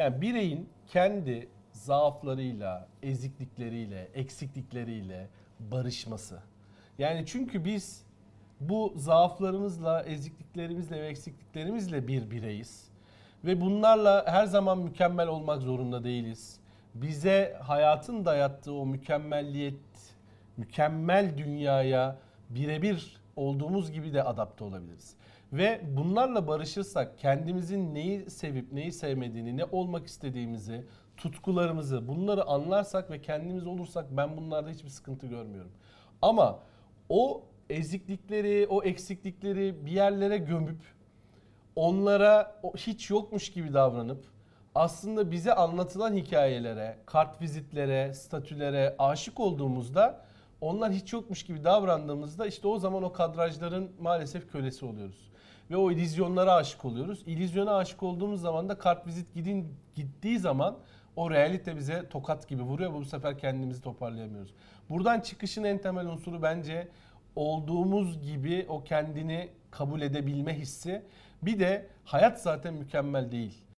Yani bireyin kendi zaaflarıyla, eziklikleriyle, eksiklikleriyle barışması. Yani çünkü biz bu zaaflarımızla, ezikliklerimizle ve eksikliklerimizle bir bireyiz. Ve bunlarla her zaman mükemmel olmak zorunda değiliz. Bize hayatın dayattığı o mükemmelliyet, mükemmel dünyaya birebir olduğumuz gibi de adapte olabiliriz. Ve bunlarla barışırsak kendimizin neyi sevip neyi sevmediğini, ne olmak istediğimizi, tutkularımızı bunları anlarsak ve kendimiz olursak ben bunlarda hiçbir sıkıntı görmüyorum. Ama o eziklikleri, o eksiklikleri bir yerlere gömüp onlara hiç yokmuş gibi davranıp aslında bize anlatılan hikayelere, kart vizitlere, statülere aşık olduğumuzda onlar hiç yokmuş gibi davrandığımızda işte o zaman o kadrajların maalesef kölesi oluyoruz. Ve o illüzyonlara aşık oluyoruz. İllüzyona aşık olduğumuz zaman da kart vizit gidin gittiği zaman o realite bize tokat gibi vuruyor. Bu sefer kendimizi toparlayamıyoruz. Buradan çıkışın en temel unsuru bence olduğumuz gibi o kendini kabul edebilme hissi. Bir de hayat zaten mükemmel değil.